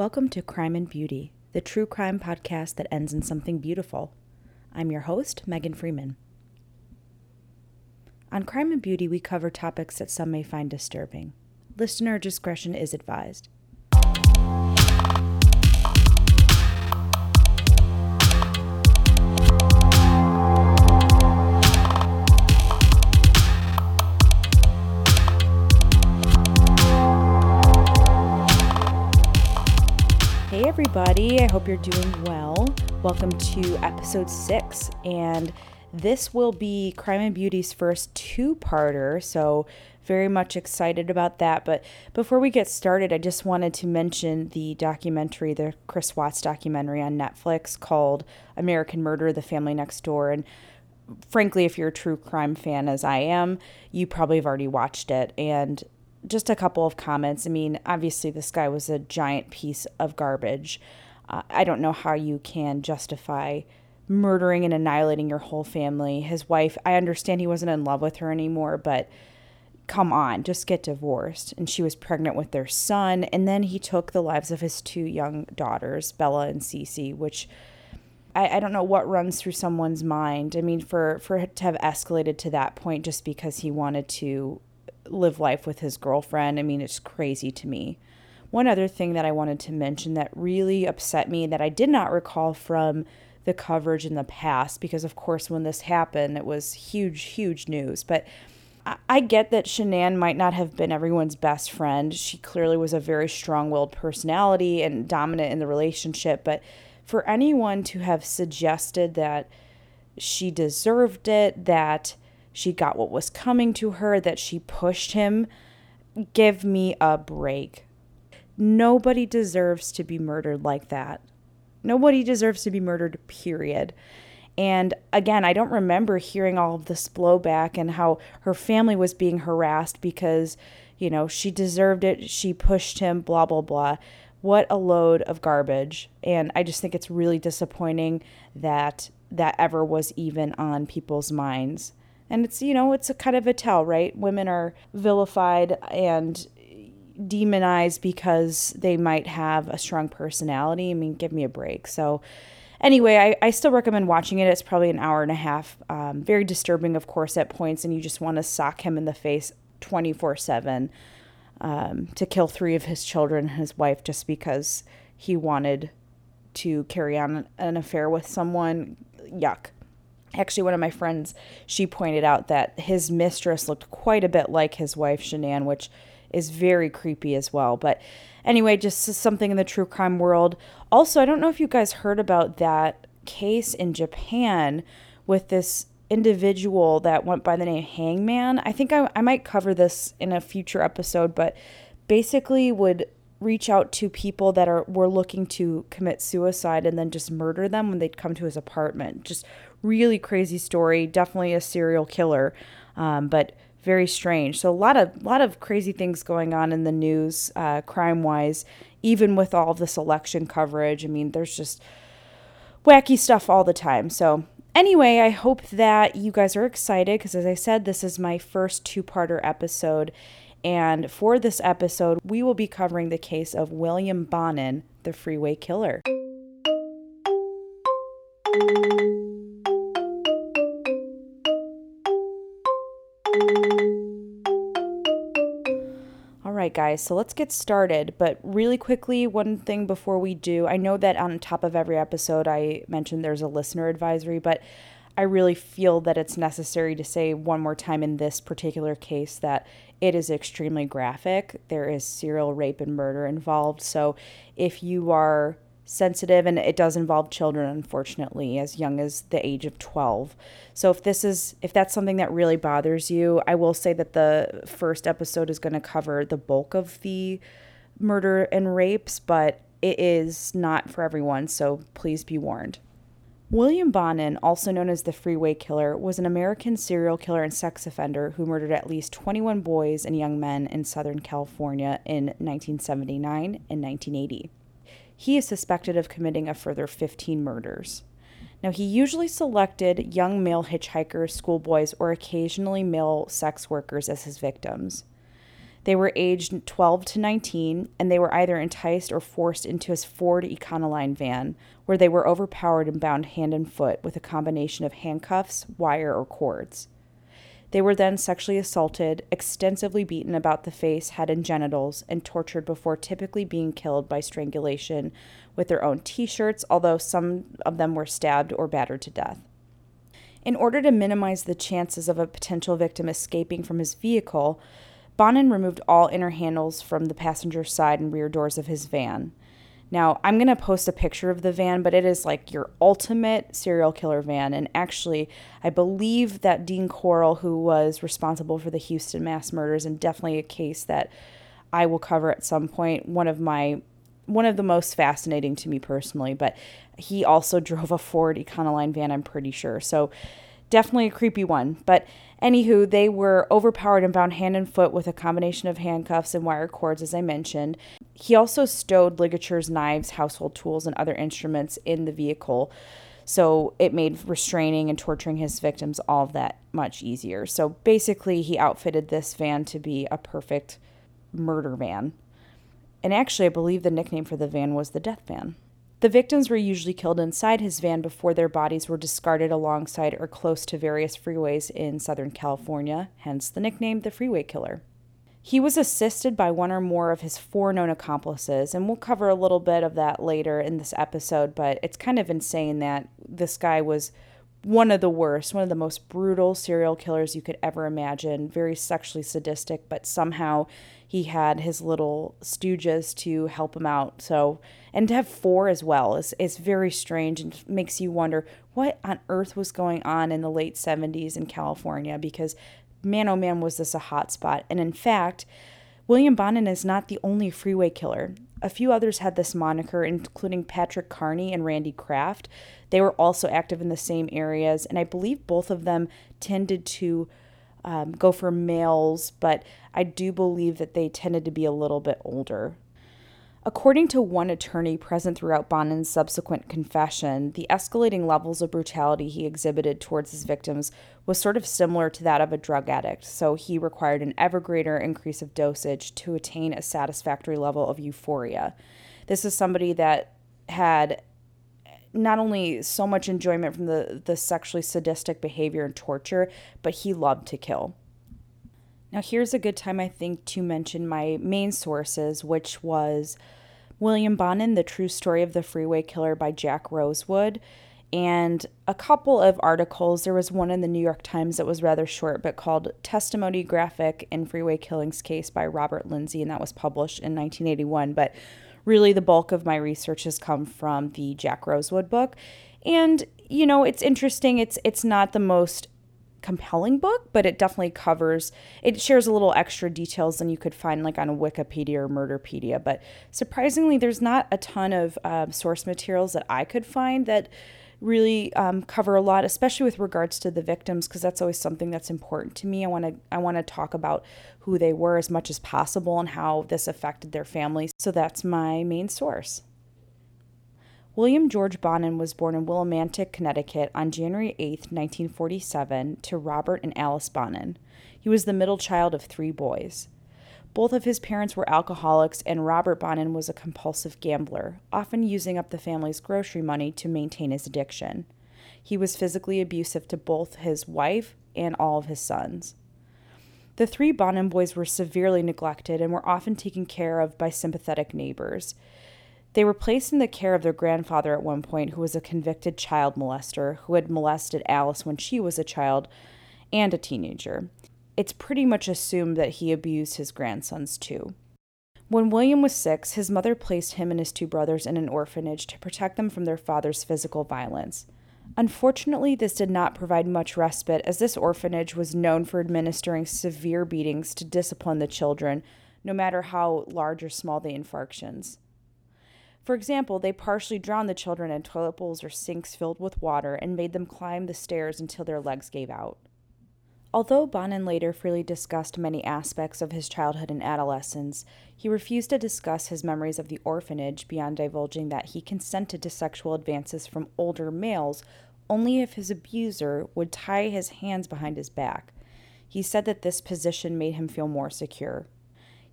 Welcome to Crime and Beauty, the true crime podcast that ends in something beautiful. I'm your host, Megan Freeman. On Crime and Beauty, we cover topics that some may find disturbing. Listener discretion is advised. Everybody. I hope you're doing well. Welcome to episode six. And this will be Crime and Beauty's first two parter. So, very much excited about that. But before we get started, I just wanted to mention the documentary, the Chris Watts documentary on Netflix called American Murder The Family Next Door. And frankly, if you're a true crime fan, as I am, you probably have already watched it. And just a couple of comments. I mean, obviously, this guy was a giant piece of garbage. Uh, I don't know how you can justify murdering and annihilating your whole family. His wife, I understand he wasn't in love with her anymore, but come on, just get divorced. And she was pregnant with their son. And then he took the lives of his two young daughters, Bella and Cece, which. I, I don't know what runs through someone's mind. I mean, for, for to have escalated to that point just because he wanted to live life with his girlfriend. I mean, it's crazy to me. One other thing that I wanted to mention that really upset me that I did not recall from the coverage in the past, because of course, when this happened, it was huge, huge news. But I get that Shanann might not have been everyone's best friend. She clearly was a very strong willed personality and dominant in the relationship. But for anyone to have suggested that she deserved it, that she got what was coming to her, that she pushed him. Give me a break. Nobody deserves to be murdered like that. Nobody deserves to be murdered, period. And again, I don't remember hearing all of this blowback and how her family was being harassed because, you know, she deserved it, she pushed him, blah, blah, blah. What a load of garbage. And I just think it's really disappointing that that ever was even on people's minds. And it's, you know, it's a kind of a tell, right? Women are vilified and demonized because they might have a strong personality. I mean, give me a break. So, anyway, I, I still recommend watching it. It's probably an hour and a half. Um, very disturbing, of course, at points, and you just want to sock him in the face 24 um, 7 to kill three of his children and his wife just because he wanted to carry on an affair with someone. Yuck actually one of my friends she pointed out that his mistress looked quite a bit like his wife shanann which is very creepy as well. But anyway just something in the true crime world. Also i don't know if you guys heard about that case in japan with this individual that went by the name hangman. I think i, I might cover this in a future episode but basically would reach out to people that are were looking to commit suicide and then just murder them when they'd come to his apartment. Just really crazy story. Definitely a serial killer, um, but very strange. So a lot of lot of crazy things going on in the news, uh, crime wise. Even with all this election coverage, I mean, there's just wacky stuff all the time. So anyway, I hope that you guys are excited because, as I said, this is my first two parter episode. And for this episode, we will be covering the case of William Bonin, the freeway killer. Right, guys, so let's get started. But really quickly, one thing before we do I know that on top of every episode, I mentioned there's a listener advisory, but I really feel that it's necessary to say one more time in this particular case that it is extremely graphic. There is serial rape and murder involved. So if you are sensitive and it does involve children unfortunately as young as the age of 12 so if this is if that's something that really bothers you i will say that the first episode is going to cover the bulk of the murder and rapes but it is not for everyone so please be warned. William Bonin, also known as the Freeway Killer, was an American serial killer and sex offender who murdered at least 21 boys and young men in Southern California in 1979 and 1980 he is suspected of committing a further 15 murders. Now, he usually selected young male hitchhikers, schoolboys, or occasionally male sex workers as his victims. They were aged 12 to 19, and they were either enticed or forced into his Ford Econoline van, where they were overpowered and bound hand and foot with a combination of handcuffs, wire, or cords. They were then sexually assaulted, extensively beaten about the face, head, and genitals, and tortured before typically being killed by strangulation with their own t shirts, although some of them were stabbed or battered to death. In order to minimize the chances of a potential victim escaping from his vehicle, Bonin removed all inner handles from the passenger side and rear doors of his van. Now, I'm going to post a picture of the van, but it is like your ultimate serial killer van. And actually, I believe that Dean Corll, who was responsible for the Houston mass murders, and definitely a case that I will cover at some point, one of my one of the most fascinating to me personally, but he also drove a Ford Econoline van, I'm pretty sure. So definitely a creepy one. But anywho, they were overpowered and bound hand and foot with a combination of handcuffs and wire cords, as I mentioned. He also stowed ligatures, knives, household tools, and other instruments in the vehicle. So it made restraining and torturing his victims all that much easier. So basically, he outfitted this van to be a perfect murder van. And actually, I believe the nickname for the van was the Death Van. The victims were usually killed inside his van before their bodies were discarded alongside or close to various freeways in Southern California, hence the nickname the Freeway Killer. He was assisted by one or more of his four known accomplices, and we'll cover a little bit of that later in this episode, but it's kind of insane that this guy was one of the worst, one of the most brutal serial killers you could ever imagine, very sexually sadistic, but somehow he had his little stooges to help him out. So, and to have four as well is, is very strange and makes you wonder what on earth was going on in the late 70s in California because man oh man was this a hot spot. And in fact, William Bonin is not the only freeway killer. A few others had this moniker, including Patrick Kearney and Randy Kraft. They were also active in the same areas, and I believe both of them tended to um, go for males, but I do believe that they tended to be a little bit older. According to one attorney present throughout Bonin's subsequent confession, the escalating levels of brutality he exhibited towards his victims was sort of similar to that of a drug addict, so he required an ever greater increase of dosage to attain a satisfactory level of euphoria. This is somebody that had not only so much enjoyment from the, the sexually sadistic behavior and torture, but he loved to kill. Now, here's a good time, I think, to mention my main sources, which was William Bonin, The True Story of the Freeway Killer by Jack Rosewood, and a couple of articles. There was one in the New York Times that was rather short, but called Testimony Graphic in Freeway Killings Case by Robert Lindsey, and that was published in 1981. But really, the bulk of my research has come from the Jack Rosewood book. And, you know, it's interesting. It's it's not the most compelling book, but it definitely covers, it shares a little extra details than you could find like on Wikipedia or Murderpedia. But surprisingly, there's not a ton of uh, source materials that I could find that really um, cover a lot, especially with regards to the victims, because that's always something that's important to me. I want to I want to talk about who they were as much as possible and how this affected their families. So that's my main source. William George Bonin was born in Willimantic, Connecticut on January 8, 1947, to Robert and Alice Bonin. He was the middle child of three boys. Both of his parents were alcoholics, and Robert Bonin was a compulsive gambler, often using up the family's grocery money to maintain his addiction. He was physically abusive to both his wife and all of his sons. The three Bonin boys were severely neglected and were often taken care of by sympathetic neighbors. They were placed in the care of their grandfather at one point, who was a convicted child molester who had molested Alice when she was a child and a teenager. It's pretty much assumed that he abused his grandsons too. When William was six, his mother placed him and his two brothers in an orphanage to protect them from their father's physical violence. Unfortunately, this did not provide much respite, as this orphanage was known for administering severe beatings to discipline the children, no matter how large or small the infractions. For example, they partially drowned the children in toilet bowls or sinks filled with water and made them climb the stairs until their legs gave out. Although Bonin later freely discussed many aspects of his childhood and adolescence, he refused to discuss his memories of the orphanage beyond divulging that he consented to sexual advances from older males only if his abuser would tie his hands behind his back. He said that this position made him feel more secure.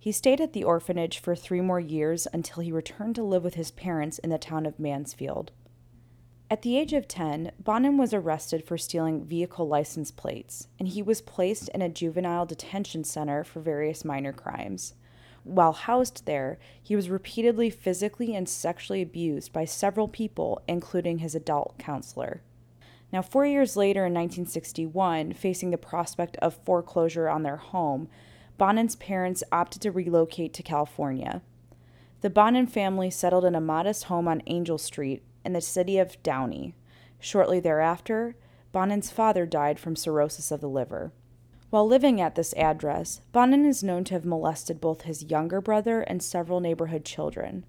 He stayed at the orphanage for three more years until he returned to live with his parents in the town of Mansfield. At the age of 10, Bonin was arrested for stealing vehicle license plates, and he was placed in a juvenile detention center for various minor crimes. While housed there, he was repeatedly physically and sexually abused by several people, including his adult counselor. Now, four years later in 1961, facing the prospect of foreclosure on their home, Bonin's parents opted to relocate to California. The Bonin family settled in a modest home on Angel Street in the city of Downey. Shortly thereafter, Bonin's father died from cirrhosis of the liver. While living at this address, Bonin is known to have molested both his younger brother and several neighborhood children.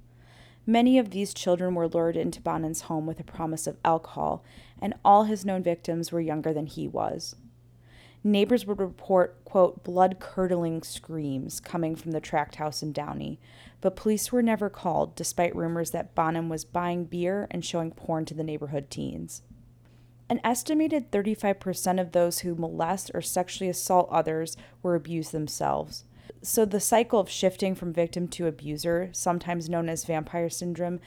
Many of these children were lured into Bonin's home with a promise of alcohol, and all his known victims were younger than he was. Neighbors would report, quote, blood curdling screams coming from the tract house in Downey, but police were never called despite rumors that Bonin was buying beer and showing porn to the neighborhood teens. An estimated 35% of those who molest or sexually assault others were abused themselves. So the cycle of shifting from victim to abuser, sometimes known as vampire syndrome,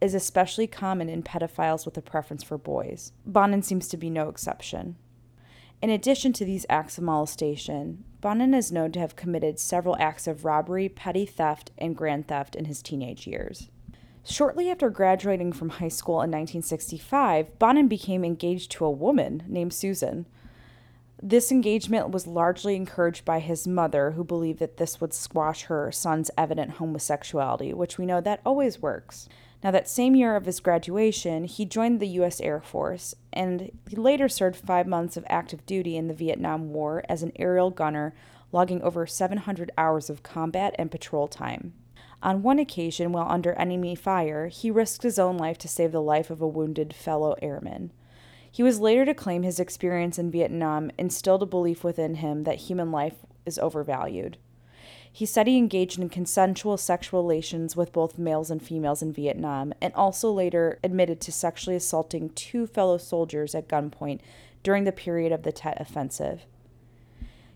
is especially common in pedophiles with a preference for boys. Bonin seems to be no exception. In addition to these acts of molestation, Bonin is known to have committed several acts of robbery, petty theft, and grand theft in his teenage years. Shortly after graduating from high school in 1965, Bonin became engaged to a woman named Susan. This engagement was largely encouraged by his mother, who believed that this would squash her son's evident homosexuality, which we know that always works. Now, that same year of his graduation, he joined the U.S. Air Force, and he later served five months of active duty in the Vietnam War as an aerial gunner, logging over 700 hours of combat and patrol time. On one occasion, while under enemy fire, he risked his own life to save the life of a wounded fellow airman. He was later to claim his experience in Vietnam instilled a belief within him that human life is overvalued. He said he engaged in consensual sexual relations with both males and females in Vietnam, and also later admitted to sexually assaulting two fellow soldiers at gunpoint during the period of the Tet Offensive.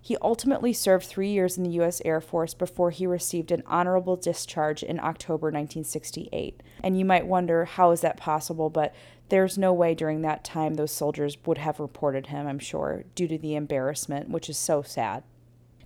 He ultimately served three years in the U.S. Air Force before he received an honorable discharge in October 1968. And you might wonder, how is that possible? But there's no way during that time those soldiers would have reported him, I'm sure, due to the embarrassment, which is so sad.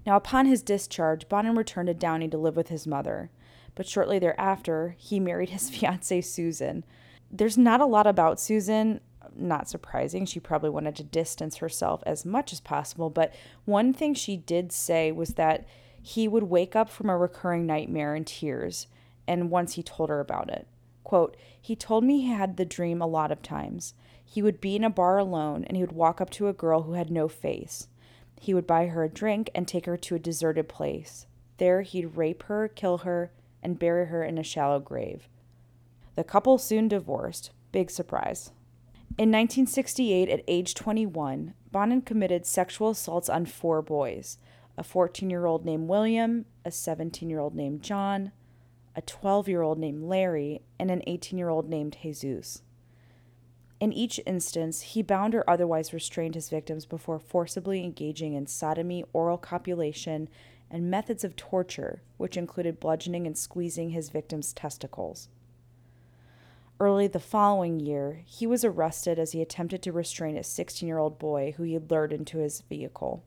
Now, upon his discharge, Bonin returned to Downey to live with his mother, but shortly thereafter, he married his fiancee, Susan. There's not a lot about Susan. Not surprising. She probably wanted to distance herself as much as possible, but one thing she did say was that he would wake up from a recurring nightmare in tears, and once he told her about it. Quote, he told me he had the dream a lot of times. He would be in a bar alone and he would walk up to a girl who had no face. He would buy her a drink and take her to a deserted place. There he'd rape her, kill her, and bury her in a shallow grave. The couple soon divorced. Big surprise. In 1968, at age 21, Bonin committed sexual assaults on four boys a 14 year old named William, a 17 year old named John, a 12 year old named Larry, and an 18 year old named Jesus. In each instance, he bound or otherwise restrained his victims before forcibly engaging in sodomy, oral copulation, and methods of torture, which included bludgeoning and squeezing his victims' testicles. Early the following year, he was arrested as he attempted to restrain a 16 year old boy who he had lured into his vehicle.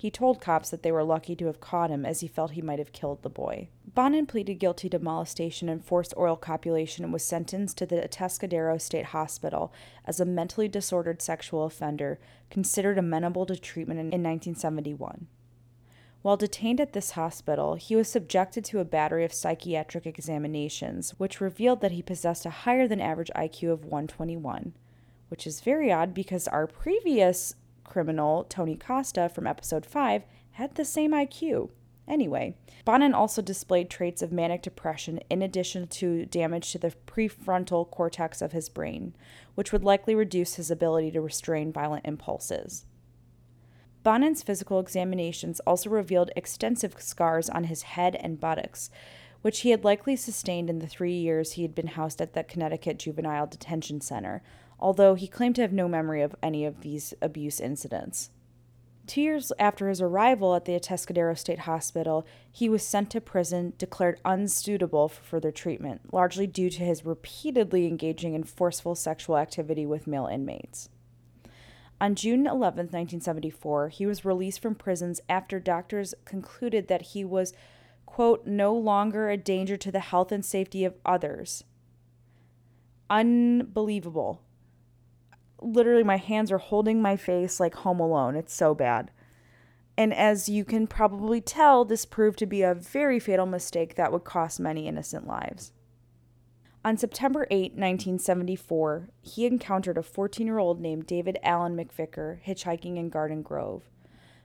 He told cops that they were lucky to have caught him as he felt he might have killed the boy. Bonin pleaded guilty to molestation and forced oral copulation and was sentenced to the Atascadero State Hospital as a mentally disordered sexual offender considered amenable to treatment in 1971. While detained at this hospital, he was subjected to a battery of psychiatric examinations, which revealed that he possessed a higher than average IQ of 121, which is very odd because our previous criminal, Tony Costa, from episode 5, had the same IQ. Anyway, Bonin also displayed traits of manic depression in addition to damage to the prefrontal cortex of his brain, which would likely reduce his ability to restrain violent impulses. Bonin's physical examinations also revealed extensive scars on his head and buttocks, which he had likely sustained in the three years he had been housed at the Connecticut Juvenile Detention Center, although he claimed to have no memory of any of these abuse incidents. Two years after his arrival at the Atascadero State Hospital, he was sent to prison, declared unsuitable for further treatment, largely due to his repeatedly engaging in forceful sexual activity with male inmates. On June 11, 1974, he was released from prisons after doctors concluded that he was, quote, no longer a danger to the health and safety of others. Unbelievable literally my hands are holding my face like home alone. It's so bad. And as you can probably tell, this proved to be a very fatal mistake that would cost many innocent lives. On September 8, 1974, he encountered a 14 year old named David Allen McVicker hitchhiking in Garden Grove.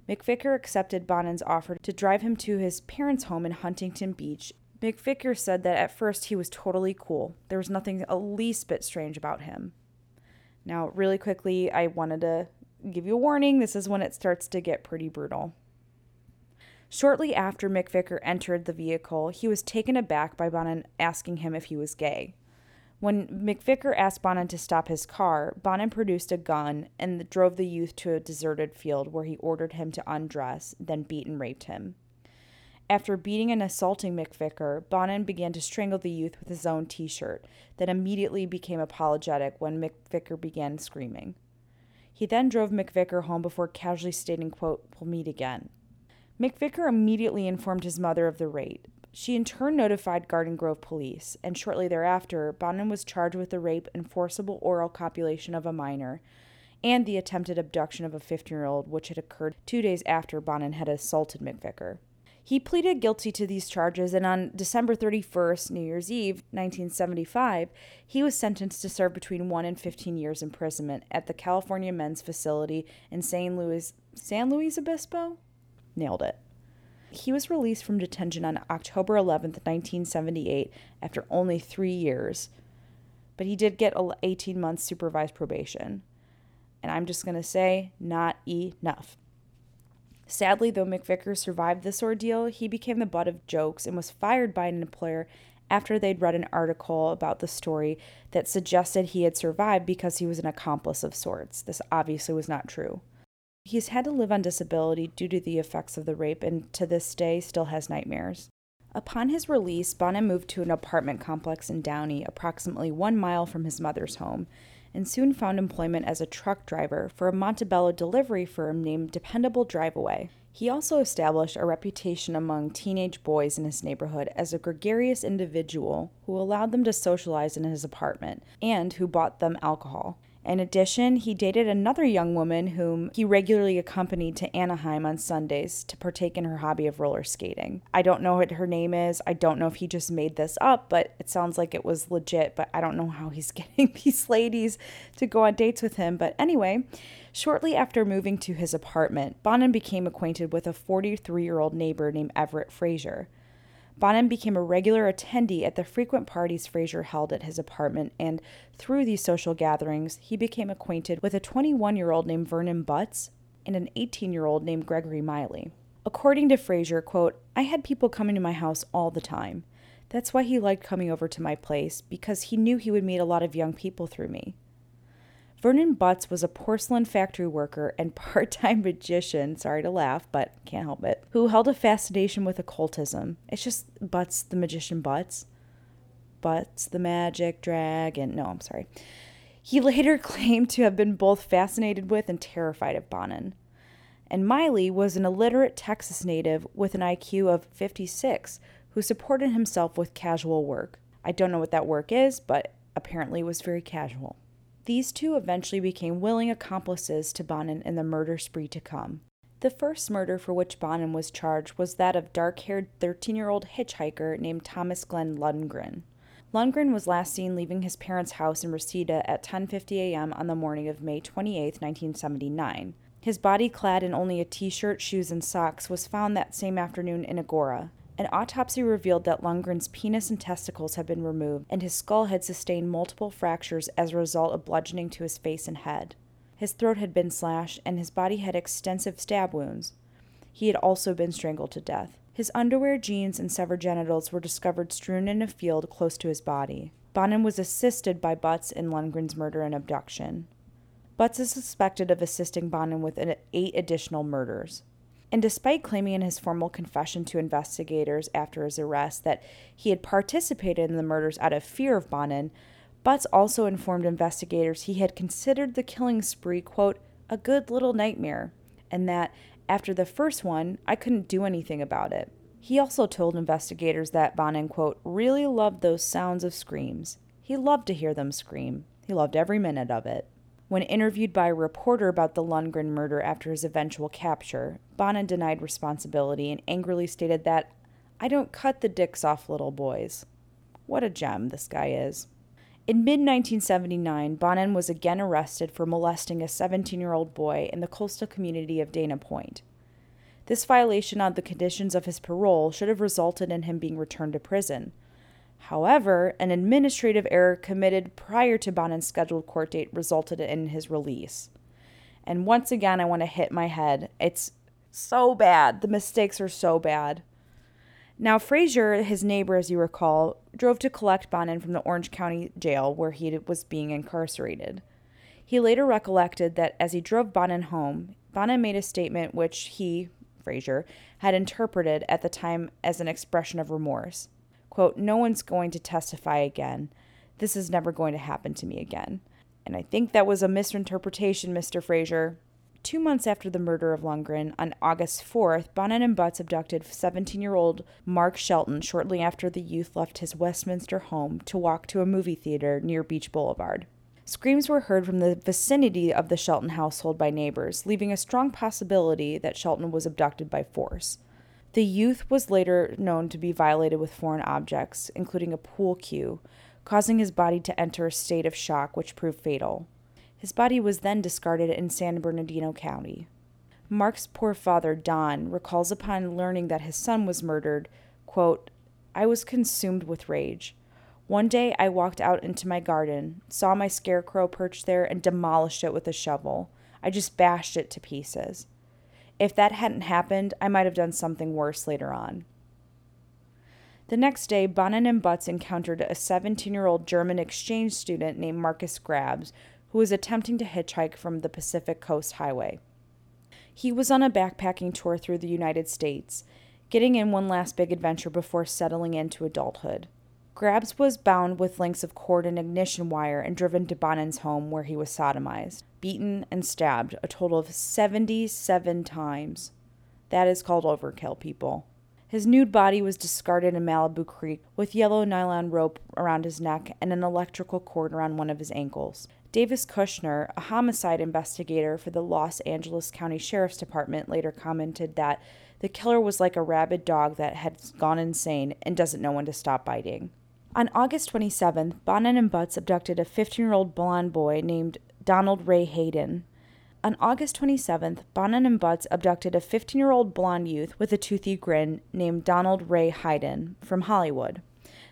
McVicker accepted Bonin's offer to drive him to his parents' home in Huntington Beach. McVicker said that at first he was totally cool. There was nothing a least bit strange about him. Now, really quickly, I wanted to give you a warning. This is when it starts to get pretty brutal. Shortly after McVicker entered the vehicle, he was taken aback by Bonin asking him if he was gay. When McVicker asked Bonin to stop his car, Bonin produced a gun and drove the youth to a deserted field where he ordered him to undress, then beat and raped him. After beating and assaulting McVicker, Bonin began to strangle the youth with his own t shirt, then immediately became apologetic when McVicker began screaming. He then drove McVicker home before casually stating, quote, We'll meet again. McVicker immediately informed his mother of the rape. She in turn notified Garden Grove police, and shortly thereafter, Bonin was charged with the rape and forcible oral copulation of a minor and the attempted abduction of a 15 year old, which had occurred two days after Bonin had assaulted McVicker. He pleaded guilty to these charges, and on December 31st, New Year's Eve, 1975, he was sentenced to serve between 1 and 15 years imprisonment at the California Men's Facility in San Luis, San Luis Obispo? Nailed it. He was released from detention on October 11th, 1978, after only three years. But he did get 18 months supervised probation. And I'm just going to say, not enough. Sadly, though McVicker survived this ordeal, he became the butt of jokes and was fired by an employer after they'd read an article about the story that suggested he had survived because he was an accomplice of sorts. This obviously was not true. He's had to live on disability due to the effects of the rape and to this day still has nightmares. Upon his release, Bonin moved to an apartment complex in Downey, approximately one mile from his mother's home, and soon found employment as a truck driver for a Montebello delivery firm named Dependable Driveaway. He also established a reputation among teenage boys in his neighborhood as a gregarious individual who allowed them to socialize in his apartment and who bought them alcohol. In addition, he dated another young woman whom he regularly accompanied to Anaheim on Sundays to partake in her hobby of roller skating. I don't know what her name is. I don't know if he just made this up, but it sounds like it was legit, but I don't know how he's getting these ladies to go on dates with him. But anyway, shortly after moving to his apartment, Bonin became acquainted with a 43 year old neighbor named Everett Fraser. Bonin became a regular attendee at the frequent parties Fraser held at his apartment, and through these social gatherings, he became acquainted with a 21 year old named Vernon Butts and an 18 year old named Gregory Miley. According to Fraser, quote, I had people coming to my house all the time. That's why he liked coming over to my place, because he knew he would meet a lot of young people through me. Vernon Butts was a porcelain factory worker and part time magician, sorry to laugh, but can't help it, who held a fascination with occultism. It's just Butts the magician Butts. Butts the magic dragon. No, I'm sorry. He later claimed to have been both fascinated with and terrified of Bonin. And Miley was an illiterate Texas native with an IQ of 56 who supported himself with casual work. I don't know what that work is, but apparently it was very casual. These two eventually became willing accomplices to Bonin in the murder spree to come. The first murder for which Bonin was charged was that of dark haired 13 year old hitchhiker named Thomas Glenn Lundgren. Lundgren was last seen leaving his parents' house in Reseda at 10:50 a.m. on the morning of May 28, 1979. His body clad in only a t-shirt, shoes, and socks was found that same afternoon in Agoura. An autopsy revealed that Lundgren's penis and testicles had been removed, and his skull had sustained multiple fractures as a result of bludgeoning to his face and head. His throat had been slashed, and his body had extensive stab wounds. He had also been strangled to death. His underwear, jeans, and severed genitals were discovered strewn in a field close to his body. Bonin was assisted by Butts in Lundgren's murder and abduction. Butts is suspected of assisting Bonin with eight additional murders. And despite claiming in his formal confession to investigators after his arrest that he had participated in the murders out of fear of Bonin, Butts also informed investigators he had considered the killing spree, quote, a good little nightmare, and that after the first one, I couldn't do anything about it. He also told investigators that Bonin, quote, really loved those sounds of screams. He loved to hear them scream. He loved every minute of it. When interviewed by a reporter about the Lundgren murder after his eventual capture, Bonin denied responsibility and angrily stated that, I don't cut the dicks off little boys. What a gem this guy is. In mid 1979, Bonin was again arrested for molesting a 17 year old boy in the coastal community of Dana Point. This violation of the conditions of his parole should have resulted in him being returned to prison, However, an administrative error committed prior to Bonin's scheduled court date resulted in his release. And once again, I want to hit my head. It's so bad. The mistakes are so bad. Now, Fraser, his neighbor, as you recall, drove to collect Bonin from the Orange County jail where he was being incarcerated. He later recollected that as he drove Bonin home, Bonin made a statement which he, Fraser, had interpreted at the time as an expression of remorse. Quote, No one's going to testify again. This is never going to happen to me again. And I think that was a misinterpretation, Mr. Fraser. Two months after the murder of Lundgren, on August 4th, Bonin and Butts abducted 17 year old Mark Shelton shortly after the youth left his Westminster home to walk to a movie theater near Beach Boulevard. Screams were heard from the vicinity of the Shelton household by neighbors, leaving a strong possibility that Shelton was abducted by force. The youth was later known to be violated with foreign objects, including a pool cue, causing his body to enter a state of shock which proved fatal. His body was then discarded in San Bernardino County. Mark's poor father, Don, recalls upon learning that his son was murdered, quote, I was consumed with rage. One day I walked out into my garden, saw my scarecrow perched there, and demolished it with a shovel. I just bashed it to pieces. If that hadn't happened, I might have done something worse later on. The next day, Bonin and Butts encountered a 17 year old German exchange student named Marcus Grabs, who was attempting to hitchhike from the Pacific Coast Highway. He was on a backpacking tour through the United States, getting in one last big adventure before settling into adulthood. Grabs was bound with links of cord and ignition wire and driven to Bonin's home where he was sodomized, beaten, and stabbed a total of 77 times. That is called overkill, people. His nude body was discarded in Malibu Creek with yellow nylon rope around his neck and an electrical cord around one of his ankles. Davis Kushner, a homicide investigator for the Los Angeles County Sheriff's Department, later commented that the killer was like a rabid dog that had gone insane and doesn't know when to stop biting. On August 27th, Bonin and Butts abducted a 15 year old blond boy named Donald Ray Hayden. On August 27th, Bonin and Butts abducted a 15 year old blond youth with a toothy grin named Donald Ray Hayden from Hollywood.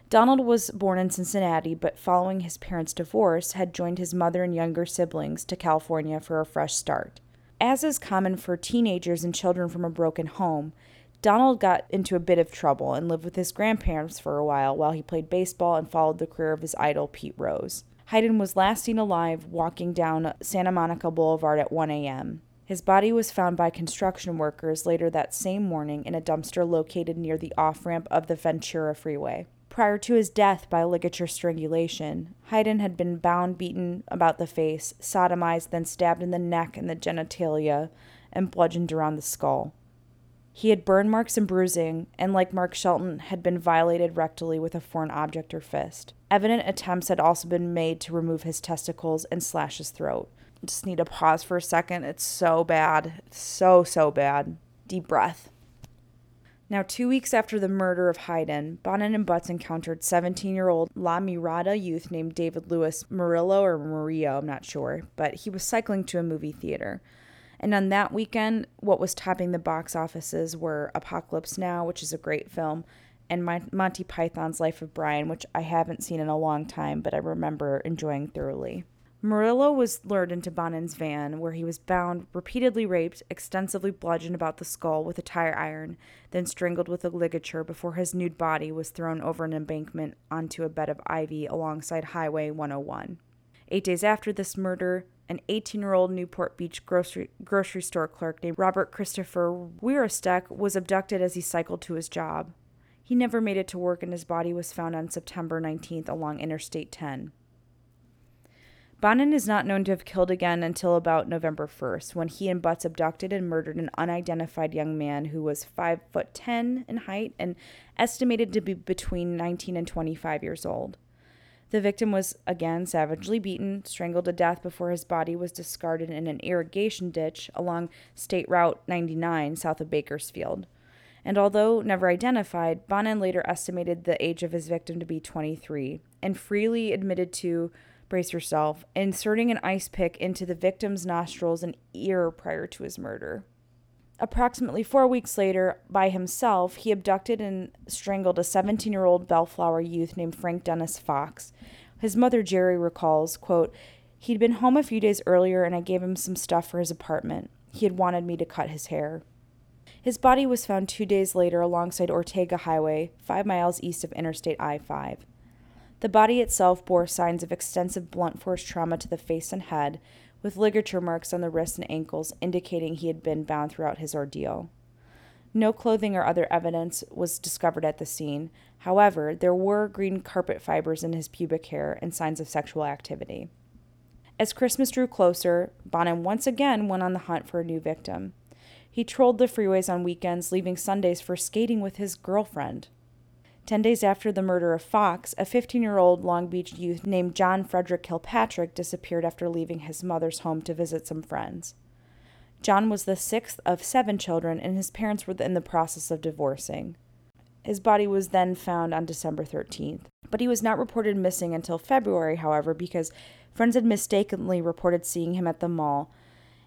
Donald was born in Cincinnati, but following his parents' divorce, had joined his mother and younger siblings to California for a fresh start. As is common for teenagers and children from a broken home, Donald got into a bit of trouble and lived with his grandparents for a while while he played baseball and followed the career of his idol, Pete Rose. Hayden was last seen alive walking down Santa Monica Boulevard at 1 a.m. His body was found by construction workers later that same morning in a dumpster located near the off ramp of the Ventura Freeway. Prior to his death by ligature strangulation, Hayden had been bound, beaten about the face, sodomized, then stabbed in the neck and the genitalia, and bludgeoned around the skull. He had burn marks and bruising, and like Mark Shelton, had been violated rectally with a foreign object or fist. Evident attempts had also been made to remove his testicles and slash his throat. Just need to pause for a second. It's so bad. So, so bad. Deep breath. Now, two weeks after the murder of Hayden, Bonin and Butts encountered 17 year old La Mirada youth named David Lewis Murillo or Murillo, I'm not sure, but he was cycling to a movie theater. And on that weekend, what was topping the box offices were Apocalypse Now, which is a great film, and Monty Python's Life of Brian, which I haven't seen in a long time, but I remember enjoying thoroughly. Murillo was lured into Bonin's van, where he was bound, repeatedly raped, extensively bludgeoned about the skull with a tire iron, then strangled with a ligature before his nude body was thrown over an embankment onto a bed of ivy alongside Highway 101. Eight days after this murder, an 18 year old Newport Beach grocery, grocery store clerk named Robert Christopher Wierostek was abducted as he cycled to his job. He never made it to work, and his body was found on September 19th along Interstate 10. Bonin is not known to have killed again until about November 1st, when he and Butts abducted and murdered an unidentified young man who was 5 foot 10 in height and estimated to be between 19 and 25 years old. The victim was again savagely beaten, strangled to death before his body was discarded in an irrigation ditch along State Route 99 south of Bakersfield. And although never identified, Bonin later estimated the age of his victim to be 23 and freely admitted to brace yourself, inserting an ice pick into the victim's nostrils and ear prior to his murder. Approximately four weeks later, by himself, he abducted and strangled a 17 year old Bellflower youth named Frank Dennis Fox. His mother, Jerry, recalls, quote, He'd been home a few days earlier and I gave him some stuff for his apartment. He had wanted me to cut his hair. His body was found two days later alongside Ortega Highway, five miles east of Interstate I 5. The body itself bore signs of extensive blunt force trauma to the face and head, with ligature marks on the wrists and ankles indicating he had been bound throughout his ordeal. No clothing or other evidence was discovered at the scene. However, there were green carpet fibers in his pubic hair and signs of sexual activity. As Christmas drew closer, Bonin once again went on the hunt for a new victim. He trolled the freeways on weekends, leaving Sundays for skating with his girlfriend. Ten days after the murder of Fox, a 15 year old Long Beach youth named John Frederick Kilpatrick disappeared after leaving his mother's home to visit some friends. John was the sixth of seven children, and his parents were in the process of divorcing. His body was then found on December 13th, but he was not reported missing until February, however, because friends had mistakenly reported seeing him at the mall.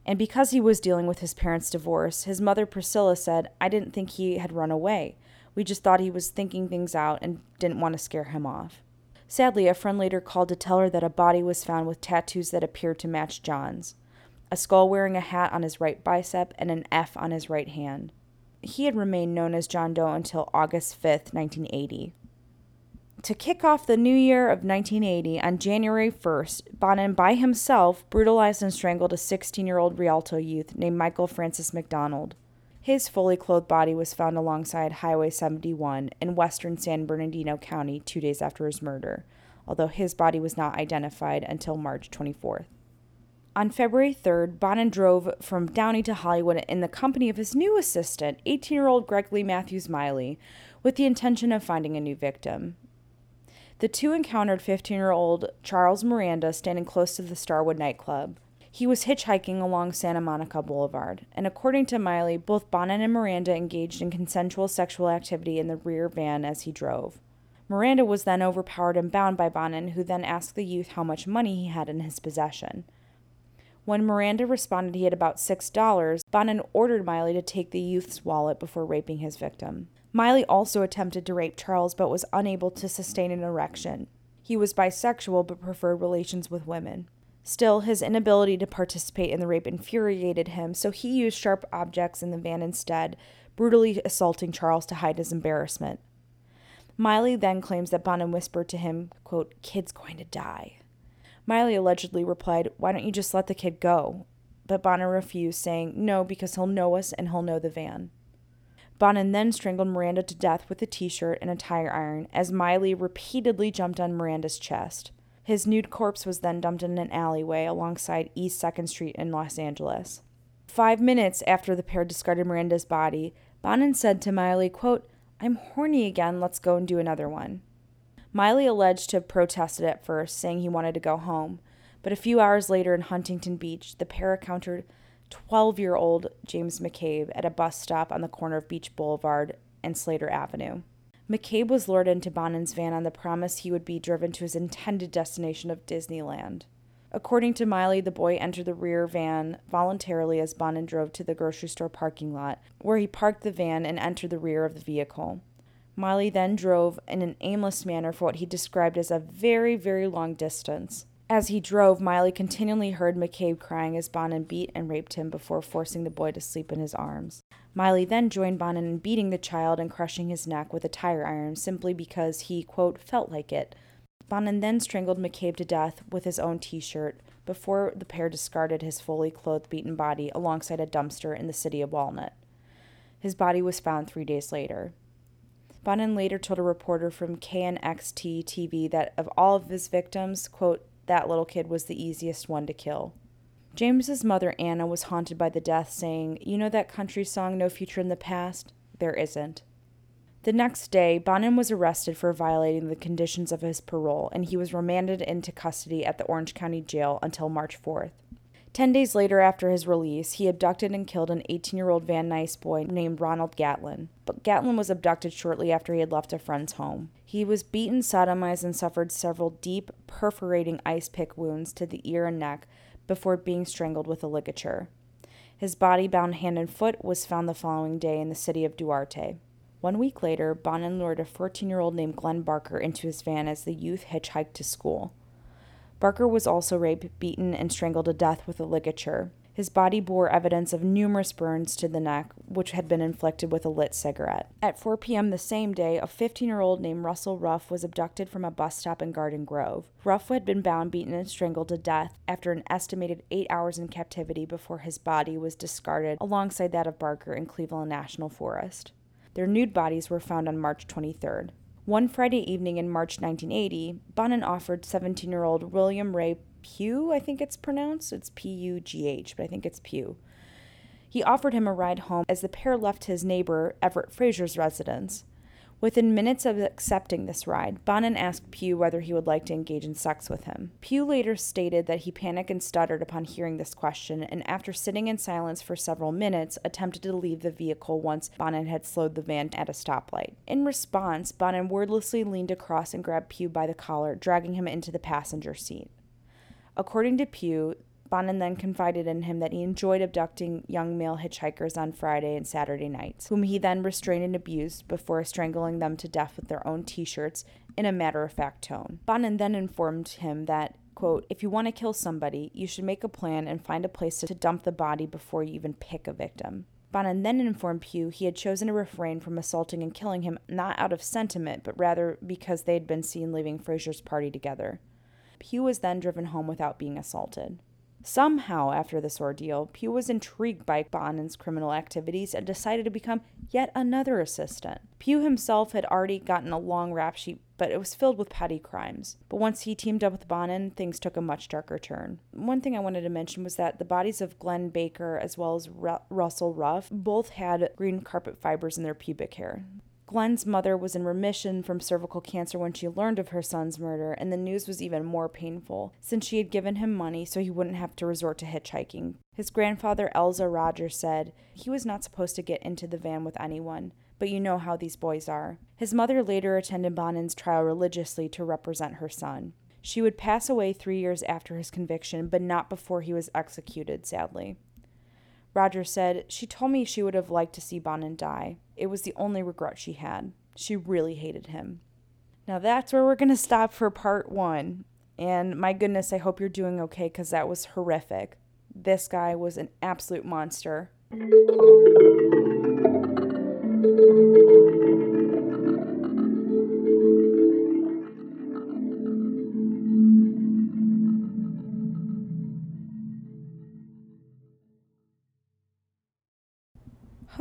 And because he was dealing with his parents' divorce, his mother Priscilla said, I didn't think he had run away. We just thought he was thinking things out and didn't want to scare him off. Sadly, a friend later called to tell her that a body was found with tattoos that appeared to match John's a skull wearing a hat on his right bicep and an F on his right hand. He had remained known as John Doe until August 5th, 1980. To kick off the new year of 1980, on January 1st, Bonin by himself brutalized and strangled a 16 year old Rialto youth named Michael Francis McDonald. His fully clothed body was found alongside Highway 71 in western San Bernardino County two days after his murder, although his body was not identified until March 24th. On February 3rd, Bonin drove from Downey to Hollywood in the company of his new assistant, 18 year old Greg Lee Matthews Miley, with the intention of finding a new victim. The two encountered 15 year old Charles Miranda standing close to the Starwood nightclub. He was hitchhiking along Santa Monica Boulevard, and according to Miley, both Bonin and Miranda engaged in consensual sexual activity in the rear van as he drove. Miranda was then overpowered and bound by Bonin, who then asked the youth how much money he had in his possession. When Miranda responded he had about $6, Bonin ordered Miley to take the youth's wallet before raping his victim. Miley also attempted to rape Charles but was unable to sustain an erection. He was bisexual but preferred relations with women. Still, his inability to participate in the rape infuriated him, so he used sharp objects in the van instead, brutally assaulting Charles to hide his embarrassment. Miley then claims that Bonin whispered to him, quote, Kid's going to die. Miley allegedly replied, Why don't you just let the kid go? But Bonin refused, saying, No, because he'll know us and he'll know the van. Bonin then strangled Miranda to death with a t shirt and a tire iron as Miley repeatedly jumped on Miranda's chest. His nude corpse was then dumped in an alleyway alongside East 2nd Street in Los Angeles. Five minutes after the pair discarded Miranda's body, Bonin said to Miley, quote, I'm horny again, let's go and do another one. Miley alleged to have protested at first, saying he wanted to go home, but a few hours later in Huntington Beach, the pair encountered 12 year old James McCabe at a bus stop on the corner of Beach Boulevard and Slater Avenue. McCabe was lured into Bonin's van on the promise he would be driven to his intended destination of Disneyland. According to Miley, the boy entered the rear van voluntarily as Bonin drove to the grocery store parking lot, where he parked the van and entered the rear of the vehicle. Miley then drove in an aimless manner for what he described as a very, very long distance. As he drove, Miley continually heard McCabe crying as Bonin beat and raped him before forcing the boy to sleep in his arms. Miley then joined Bonin in beating the child and crushing his neck with a tire iron simply because he, quote, felt like it. Bonin then strangled McCabe to death with his own t shirt before the pair discarded his fully clothed, beaten body alongside a dumpster in the city of Walnut. His body was found three days later. Bonin later told a reporter from KNXT TV that of all of his victims, quote, that little kid was the easiest one to kill. James's mother Anna was haunted by the death, saying, You know that country song, No Future in the Past? There isn't. The next day, Bonin was arrested for violating the conditions of his parole, and he was remanded into custody at the Orange County Jail until March 4th. Ten days later, after his release, he abducted and killed an 18 year old Van Nuys boy named Ronald Gatlin. But Gatlin was abducted shortly after he had left a friend's home. He was beaten, sodomized, and suffered several deep, perforating ice pick wounds to the ear and neck before being strangled with a ligature. His body, bound hand and foot, was found the following day in the city of Duarte. One week later, Bonin lured a 14 year old named Glenn Barker into his van as the youth hitchhiked to school. Barker was also raped, beaten, and strangled to death with a ligature. His body bore evidence of numerous burns to the neck, which had been inflicted with a lit cigarette. At 4 p.m. the same day, a 15 year old named Russell Rugh was abducted from a bus stop in Garden Grove. Rugh had been bound, beaten, and strangled to death after an estimated eight hours in captivity before his body was discarded alongside that of Barker in Cleveland National Forest. Their nude bodies were found on March 23rd. One Friday evening in March 1980, Bonin offered 17 year old William Ray Pugh, I think it's pronounced. It's P U G H, but I think it's Pugh. He offered him a ride home as the pair left his neighbor, Everett Fraser's residence. Within minutes of accepting this ride, Bonin asked Pugh whether he would like to engage in sex with him. Pugh later stated that he panicked and stuttered upon hearing this question, and after sitting in silence for several minutes, attempted to leave the vehicle once Bonin had slowed the van at a stoplight. In response, Bonin wordlessly leaned across and grabbed Pugh by the collar, dragging him into the passenger seat. According to Pugh, Bonin then confided in him that he enjoyed abducting young male hitchhikers on Friday and Saturday nights, whom he then restrained and abused before strangling them to death with their own t shirts in a matter of fact tone. Bonin then informed him that, quote, if you want to kill somebody, you should make a plan and find a place to dump the body before you even pick a victim. Bonin then informed Pugh he had chosen to refrain from assaulting and killing him not out of sentiment, but rather because they had been seen leaving Fraser's party together. Pugh was then driven home without being assaulted. Somehow, after this ordeal, Pugh was intrigued by Bonin's criminal activities and decided to become yet another assistant. Pugh himself had already gotten a long rap sheet, but it was filled with petty crimes. But once he teamed up with Bonin, things took a much darker turn. One thing I wanted to mention was that the bodies of Glenn Baker as well as Ru- Russell Rugh both had green carpet fibers in their pubic hair. Glenn's mother was in remission from cervical cancer when she learned of her son's murder, and the news was even more painful, since she had given him money so he wouldn't have to resort to hitchhiking. His grandfather, Elza Rogers, said he was not supposed to get into the van with anyone, but you know how these boys are. His mother later attended Bonin's trial religiously to represent her son. She would pass away three years after his conviction, but not before he was executed, sadly. Rogers said, She told me she would have liked to see Bonin die. It was the only regret she had. She really hated him. Now that's where we're going to stop for part one. And my goodness, I hope you're doing okay because that was horrific. This guy was an absolute monster.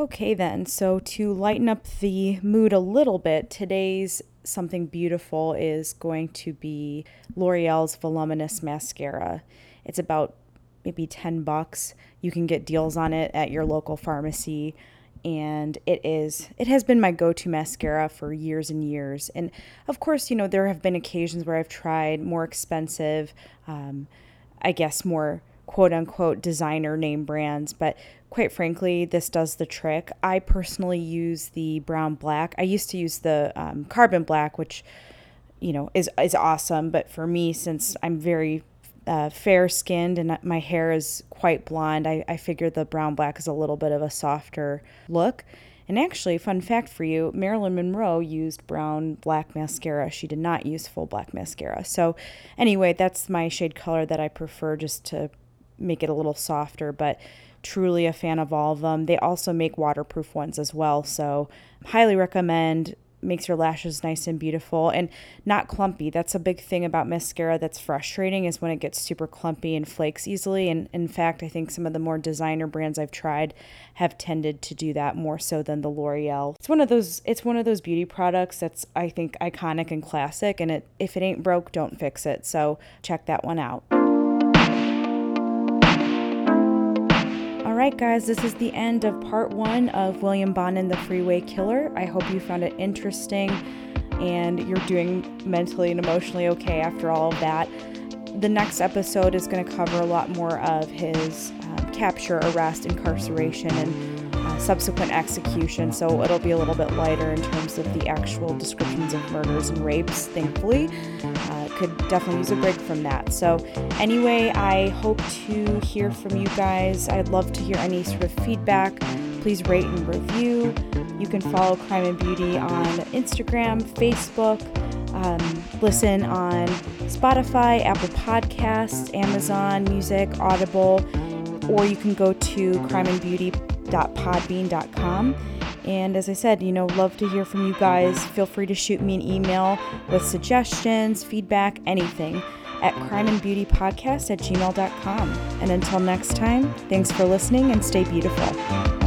Okay, then. So, to lighten up the mood a little bit, today's Something Beautiful is going to be L'Oreal's Voluminous Mascara. It's about maybe 10 bucks. You can get deals on it at your local pharmacy. And it is, it has been my go to mascara for years and years. And of course, you know, there have been occasions where I've tried more expensive, um, I guess, more quote unquote designer name brands, but quite frankly, this does the trick. I personally use the brown black. I used to use the um, carbon black, which you know is is awesome, but for me, since I'm very uh, fair skinned and my hair is quite blonde, I, I figure the brown black is a little bit of a softer look. And actually, fun fact for you Marilyn Monroe used brown black mascara. She did not use full black mascara. So, anyway, that's my shade color that I prefer just to make it a little softer. But truly a fan of all of them. They also make waterproof ones as well, so highly recommend makes your lashes nice and beautiful and not clumpy. That's a big thing about mascara that's frustrating is when it gets super clumpy and flakes easily. And in fact, I think some of the more designer brands I've tried have tended to do that more so than the L'Oreal. It's one of those it's one of those beauty products that's I think iconic and classic and it if it ain't broke, don't fix it. So check that one out. Right, guys, this is the end of part one of William Bonin, the Freeway Killer. I hope you found it interesting and you're doing mentally and emotionally okay after all of that. The next episode is going to cover a lot more of his um, capture, arrest, incarceration, and uh, subsequent execution, so it'll be a little bit lighter in terms of the actual descriptions of murders and rapes, thankfully. Uh, could definitely use a break from that. So, anyway, I hope to hear from you guys. I'd love to hear any sort of feedback. Please rate and review. You can follow Crime and Beauty on Instagram, Facebook, um, listen on Spotify, Apple Podcasts, Amazon Music, Audible, or you can go to crimeandbeauty.podbean.com. And as I said, you know, love to hear from you guys. Feel free to shoot me an email with suggestions, feedback, anything at crimeandbeautypodcast at gmail.com. And until next time, thanks for listening and stay beautiful.